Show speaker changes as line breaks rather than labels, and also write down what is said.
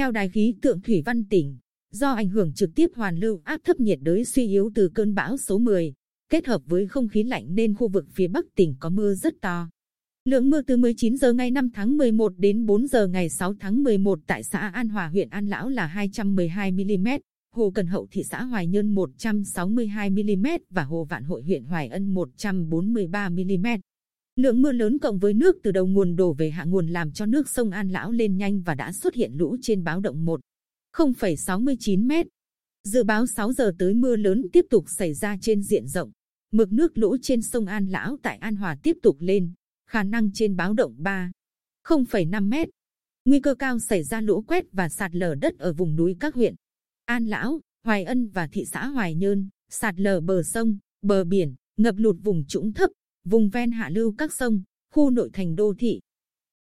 Theo Đài khí tượng Thủy Văn tỉnh, do ảnh hưởng trực tiếp hoàn lưu áp thấp nhiệt đới suy yếu từ cơn bão số 10, kết hợp với không khí lạnh nên khu vực phía Bắc tỉnh có mưa rất to. Lượng mưa từ 19 giờ ngày 5 tháng 11 đến 4 giờ ngày 6 tháng 11 tại xã An Hòa huyện An Lão là 212 mm, Hồ Cần Hậu thị xã Hoài Nhơn 162 mm và Hồ Vạn Hội huyện Hoài Ân 143 mm. Lượng mưa lớn cộng với nước từ đầu nguồn đổ về hạ nguồn làm cho nước sông An Lão lên nhanh và đã xuất hiện lũ trên báo động 1, 0,69 m. Dự báo 6 giờ tới mưa lớn tiếp tục xảy ra trên diện rộng. Mực nước lũ trên sông An Lão tại An Hòa tiếp tục lên, khả năng trên báo động 3, 0,5 m. Nguy cơ cao xảy ra lũ quét và sạt lở đất ở vùng núi các huyện An Lão, Hoài Ân và thị xã Hoài Nhơn, sạt lở bờ sông, bờ biển, ngập lụt vùng trũng thấp, vùng ven hạ lưu các sông, khu nội thành đô thị,